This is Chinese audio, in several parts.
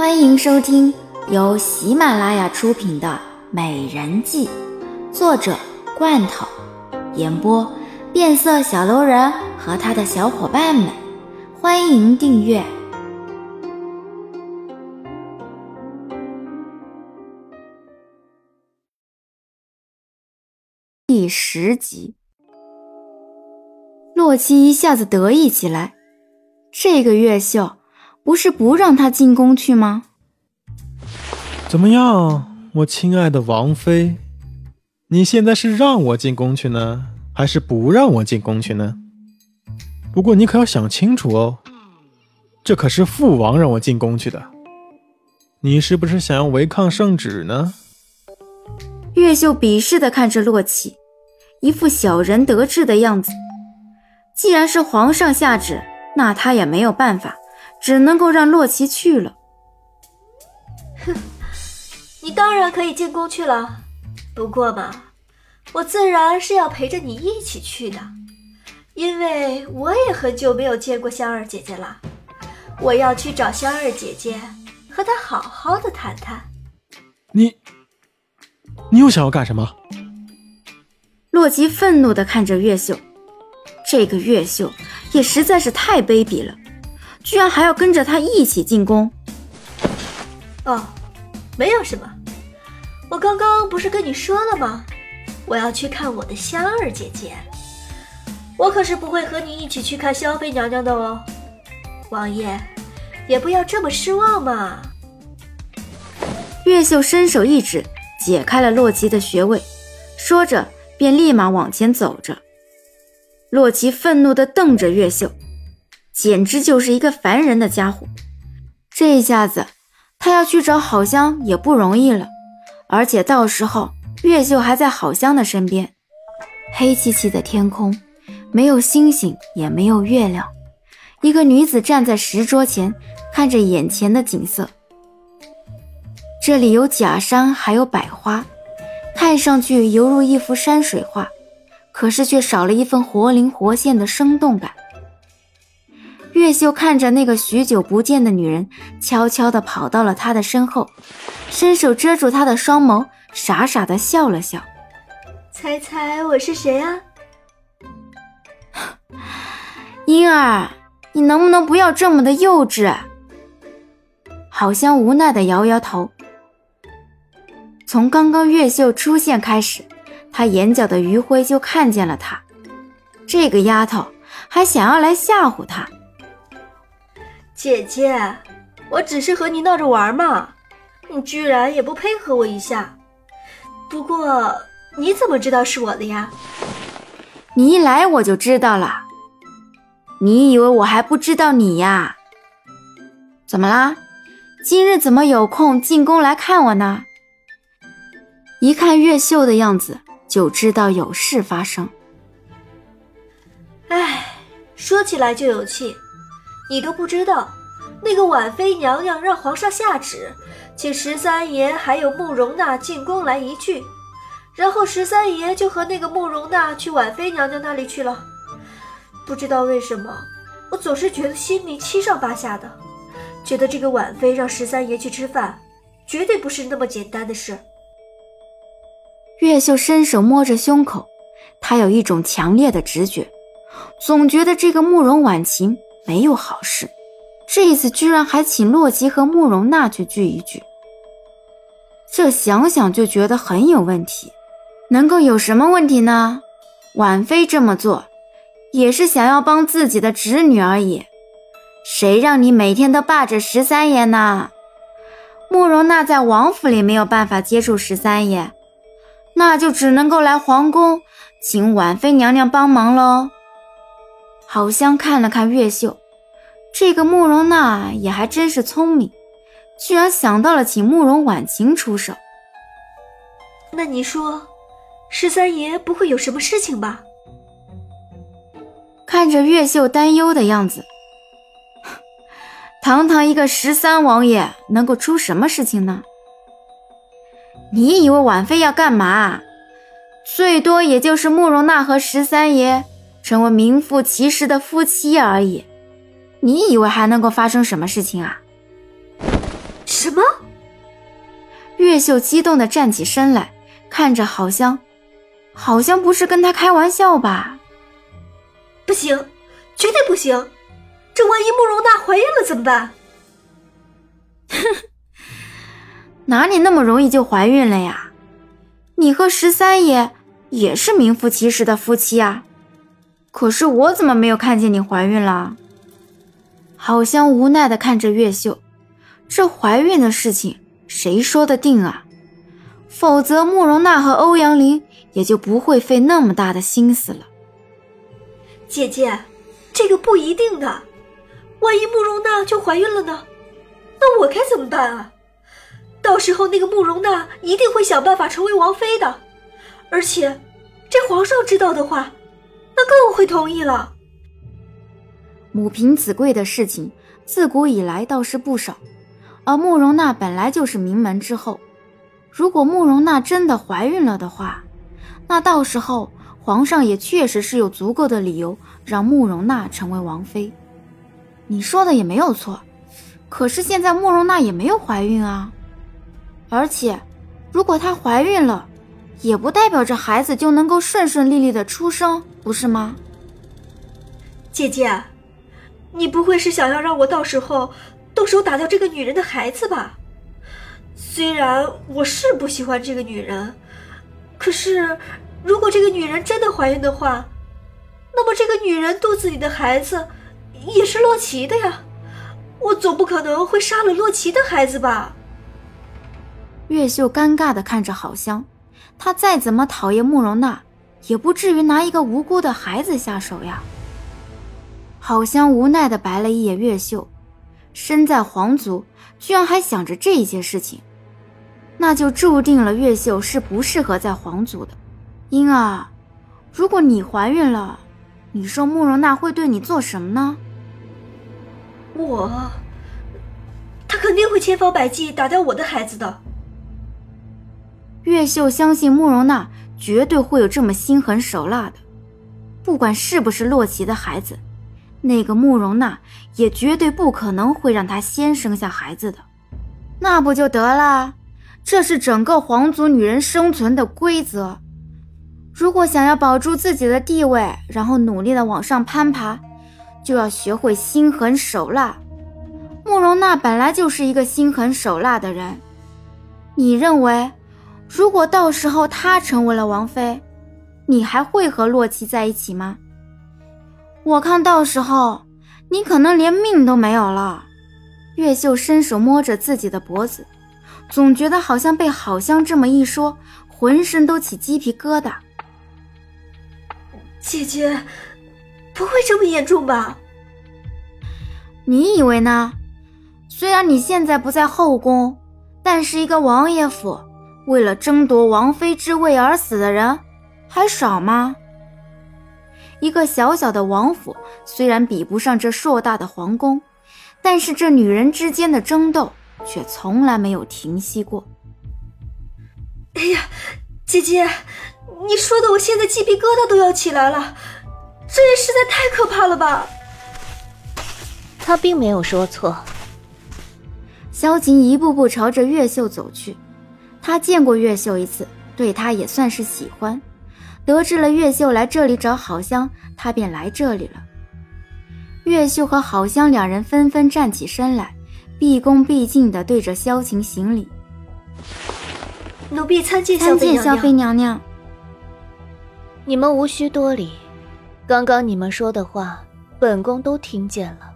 欢迎收听由喜马拉雅出品的《美人计》，作者罐头，演播变色小楼人和他的小伙伴们。欢迎订阅第十集。洛奇一下子得意起来，这个越秀不是不让他进宫去吗？怎么样，我亲爱的王妃，你现在是让我进宫去呢，还是不让我进宫去呢？不过你可要想清楚哦，这可是父王让我进宫去的，你是不是想要违抗圣旨呢？越秀鄙视的看着洛奇，一副小人得志的样子。既然是皇上下旨，那他也没有办法，只能够让洛奇去了。哼，你当然可以进宫去了，不过嘛，我自然是要陪着你一起去的，因为我也很久没有见过香儿姐姐了，我要去找香儿姐姐，和她好好的谈谈。你，你又想要干什么？洛奇愤怒的看着月秀。这个月秀也实在是太卑鄙了，居然还要跟着他一起进宫。哦，没有什么，我刚刚不是跟你说了吗？我要去看我的香儿姐姐，我可是不会和你一起去看萧妃娘娘的哦。王爷，也不要这么失望嘛。越秀伸手一指，解开了洛奇的穴位，说着便立马往前走着。洛奇愤怒地瞪着越秀，简直就是一个烦人的家伙。这下子他要去找好香也不容易了，而且到时候越秀还在好香的身边。黑漆漆的天空，没有星星，也没有月亮。一个女子站在石桌前，看着眼前的景色。这里有假山，还有百花，看上去犹如一幅山水画。可是却少了一份活灵活现的生动感。月秀看着那个许久不见的女人，悄悄地跑到了她的身后，伸手遮住她的双眸，傻傻地笑了笑。猜猜我是谁啊？婴儿，你能不能不要这么的幼稚？好像无奈地摇摇头。从刚刚月秀出现开始。他眼角的余晖就看见了她，这个丫头还想要来吓唬他。姐姐，我只是和你闹着玩嘛，你居然也不配合我一下。不过你怎么知道是我的呀？你一来我就知道了。你以为我还不知道你呀？怎么啦？今日怎么有空进宫来看我呢？一看越秀的样子。就知道有事发生。哎，说起来就有气，你都不知道，那个婉妃娘娘让皇上下旨，请十三爷还有慕容娜进宫来一聚，然后十三爷就和那个慕容娜去婉妃娘娘那里去了。不知道为什么，我总是觉得心里七上八下的，觉得这个婉妃让十三爷去吃饭，绝对不是那么简单的事。越秀伸手摸着胸口，他有一种强烈的直觉，总觉得这个慕容婉晴没有好事。这一次居然还请洛奇和慕容娜去聚一聚，这想想就觉得很有问题。能够有什么问题呢？婉妃这么做，也是想要帮自己的侄女而已。谁让你每天都霸着十三爷呢？慕容娜在王府里没有办法接触十三爷。那就只能够来皇宫，请婉妃娘娘帮忙喽。好像看了看越秀，这个慕容娜也还真是聪明，居然想到了请慕容婉晴出手。那你说，十三爷不会有什么事情吧？看着越秀担忧的样子，堂堂一个十三王爷，能够出什么事情呢？你以为婉妃要干嘛？最多也就是慕容娜和十三爷成为名副其实的夫妻而已。你以为还能够发生什么事情啊？什么？月秀激动地站起身来，看着好香，好像不是跟他开玩笑吧？不行，绝对不行！这万一慕容娜怀孕了怎么办？哼，哪里那么容易就怀孕了呀？你和十三爷也是名副其实的夫妻啊！可是我怎么没有看见你怀孕了？郝香无奈地看着月秀，这怀孕的事情谁说的定啊？否则慕容娜和欧阳林也就不会费那么大的心思了。姐姐，这个不一定的，万一慕容娜就怀孕了呢？那我该怎么办啊？到时候那个慕容娜一定会想办法成为王妃的，而且这皇上知道的话。他更会同意了。母凭子贵的事情，自古以来倒是不少，而慕容娜本来就是名门之后。如果慕容娜真的怀孕了的话，那到时候皇上也确实是有足够的理由让慕容娜成为王妃。你说的也没有错，可是现在慕容娜也没有怀孕啊。而且，如果她怀孕了，也不代表着孩子就能够顺顺利利的出生，不是吗？姐姐，你不会是想要让我到时候动手打掉这个女人的孩子吧？虽然我是不喜欢这个女人，可是如果这个女人真的怀孕的话，那么这个女人肚子里的孩子也是洛奇的呀。我总不可能会杀了洛奇的孩子吧？月秀尴尬的看着郝香。他再怎么讨厌慕容娜，也不至于拿一个无辜的孩子下手呀。郝香无奈的白了一眼月秀，身在皇族，居然还想着这些事情，那就注定了月秀是不适合在皇族的。英儿，如果你怀孕了，你说慕容娜会对你做什么呢？我，她肯定会千方百计打掉我的孩子的。月秀相信慕容娜绝对会有这么心狠手辣的，不管是不是洛奇的孩子，那个慕容娜也绝对不可能会让他先生下孩子的，那不就得了？这是整个皇族女人生存的规则。如果想要保住自己的地位，然后努力的往上攀爬，就要学会心狠手辣。慕容娜本来就是一个心狠手辣的人，你认为？如果到时候她成为了王妃，你还会和洛奇在一起吗？我看到时候你可能连命都没有了。月秀伸手摸着自己的脖子，总觉得好像被郝香这么一说，浑身都起鸡皮疙瘩。姐姐，不会这么严重吧？你以为呢？虽然你现在不在后宫，但是一个王爷府。为了争夺王妃之位而死的人还少吗？一个小小的王府虽然比不上这硕大的皇宫，但是这女人之间的争斗却从来没有停息过。哎呀，姐姐，你说的我现在鸡皮疙瘩都要起来了，这也实在太可怕了吧？他并没有说错。萧晴一步步朝着月秀走去。他见过月秀一次，对她也算是喜欢。得知了月秀来这里找郝香，他便来这里了。月秀和郝香两人纷纷站起身来，毕恭毕敬地对着萧晴行礼：“奴婢参见参见萧妃娘娘。”你们无需多礼，刚刚你们说的话，本宫都听见了。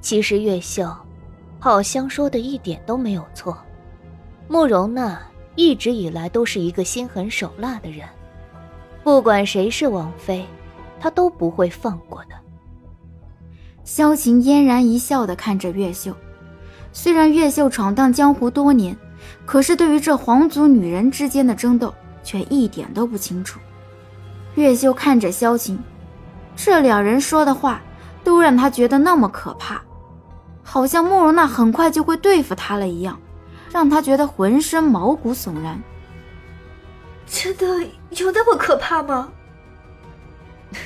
其实月秀，好香说的一点都没有错。慕容娜一直以来都是一个心狠手辣的人，不管谁是王妃，她都不会放过的。萧晴嫣然一笑的看着月秀，虽然月秀闯荡江湖多年，可是对于这皇族女人之间的争斗却一点都不清楚。月秀看着萧晴，这两人说的话都让他觉得那么可怕，好像慕容娜很快就会对付他了一样。让他觉得浑身毛骨悚然。真的有那么可怕吗？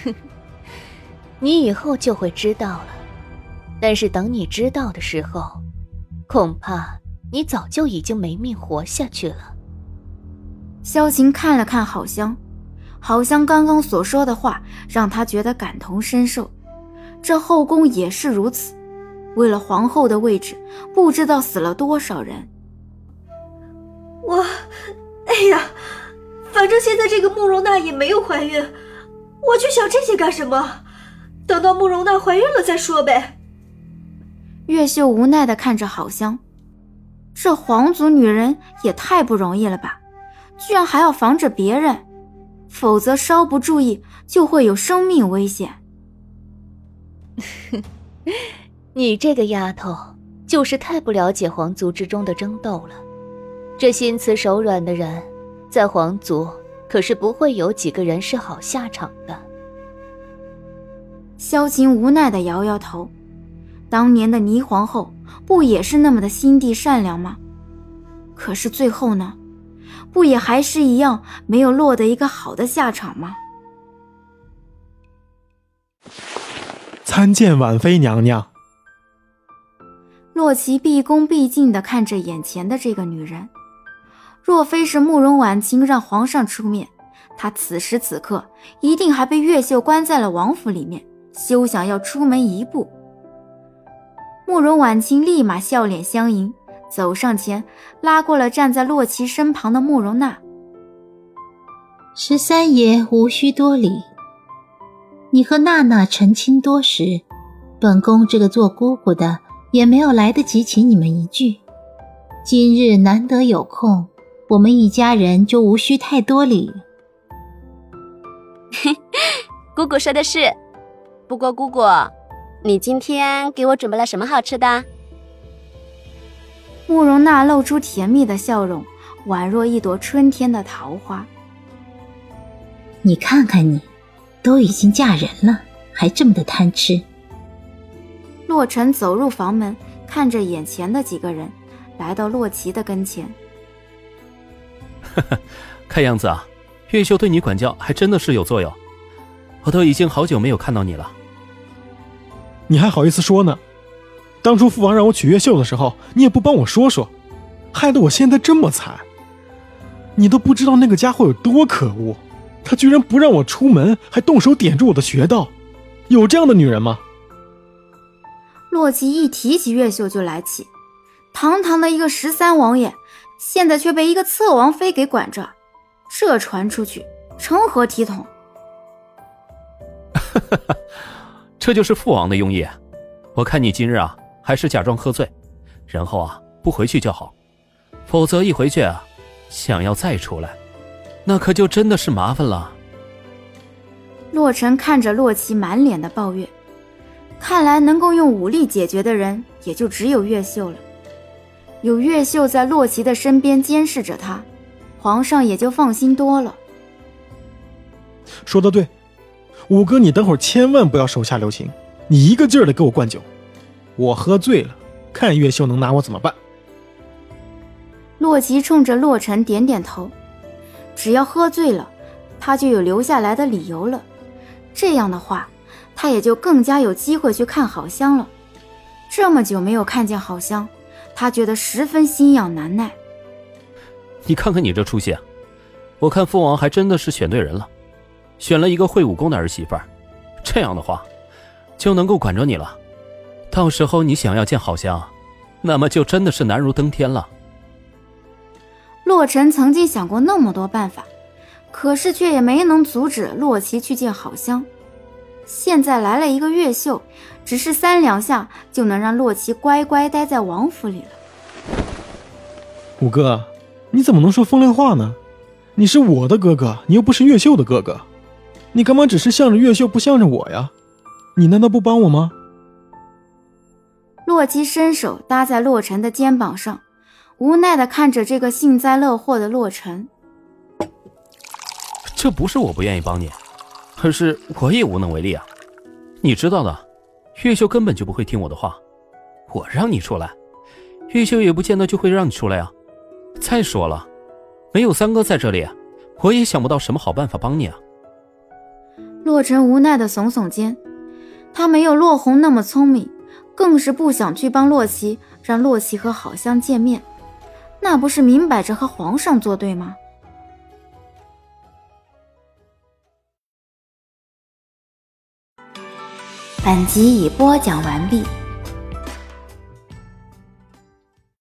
你以后就会知道了。但是等你知道的时候，恐怕你早就已经没命活下去了。萧晴看了看郝香，郝香刚刚所说的话让他觉得感同身受。这后宫也是如此，为了皇后的位置，不知道死了多少人。我，哎呀，反正现在这个慕容娜也没有怀孕，我去想这些干什么？等到慕容娜怀孕了再说呗。月秀无奈的看着郝香，这皇族女人也太不容易了吧，居然还要防着别人，否则稍不注意就会有生命危险。你这个丫头就是太不了解皇族之中的争斗了。这心慈手软的人，在皇族可是不会有几个人是好下场的。萧晴无奈的摇摇头，当年的霓皇后不也是那么的心地善良吗？可是最后呢，不也还是一样没有落得一个好的下场吗？参见婉妃娘娘。洛奇毕恭毕敬的看着眼前的这个女人。若非是慕容婉清让皇上出面，他此时此刻一定还被越秀关在了王府里面，休想要出门一步。慕容婉清立马笑脸相迎，走上前拉过了站在洛奇身旁的慕容娜。十三爷无需多礼，你和娜娜成亲多时，本宫这个做姑姑的也没有来得及请你们一句，今日难得有空。我们一家人就无需太多礼。姑姑说的是，不过姑姑，你今天给我准备了什么好吃的？慕容娜露出甜蜜的笑容，宛若一朵春天的桃花。你看看你，都已经嫁人了，还这么的贪吃。洛尘走入房门，看着眼前的几个人，来到洛奇的跟前。看样子啊，月秀对你管教还真的是有作用。我都已经好久没有看到你了。你还好意思说呢？当初父王让我娶月秀的时候，你也不帮我说说，害得我现在这么惨。你都不知道那个家伙有多可恶，他居然不让我出门，还动手点住我的穴道。有这样的女人吗？洛奇一提起月秀就来气，堂堂的一个十三王爷。现在却被一个侧王妃给管着，这传出去成何体统？这就是父王的用意。我看你今日啊，还是假装喝醉，然后啊不回去就好，否则一回去啊，想要再出来，那可就真的是麻烦了。洛尘看着洛奇满脸的抱怨，看来能够用武力解决的人，也就只有月秀了。有月秀在洛奇的身边监视着他，皇上也就放心多了。说的对，五哥，你等会儿千万不要手下留情，你一个劲儿的给我灌酒，我喝醉了，看月秀能拿我怎么办。洛奇冲着洛尘点点头，只要喝醉了，他就有留下来的理由了。这样的话，他也就更加有机会去看好香了。这么久没有看见好香。他觉得十分心痒难耐。你看看你这出息，我看父王还真的是选对人了，选了一个会武功的儿媳妇儿，这样的话，就能够管着你了。到时候你想要见好香，那么就真的是难如登天了。洛尘曾经想过那么多办法，可是却也没能阻止洛奇去见好香。现在来了一个越秀。只是三两下就能让洛奇乖乖待在王府里了。五哥，你怎么能说风凉话呢？你是我的哥哥，你又不是越秀的哥哥，你干嘛只是向着越秀不向着我呀？你难道不帮我吗？洛奇伸手搭在洛尘的肩膀上，无奈的看着这个幸灾乐祸的洛尘。这不是我不愿意帮你，而是我也无能为力啊，你知道的。月秀根本就不会听我的话，我让你出来，月秀也不见得就会让你出来啊。再说了，没有三哥在这里，我也想不到什么好办法帮你啊。洛尘无奈的耸耸肩，他没有洛红那么聪明，更是不想去帮洛奇，让洛奇和好香见面。那不是明摆着和皇上作对吗？本集已播讲完毕。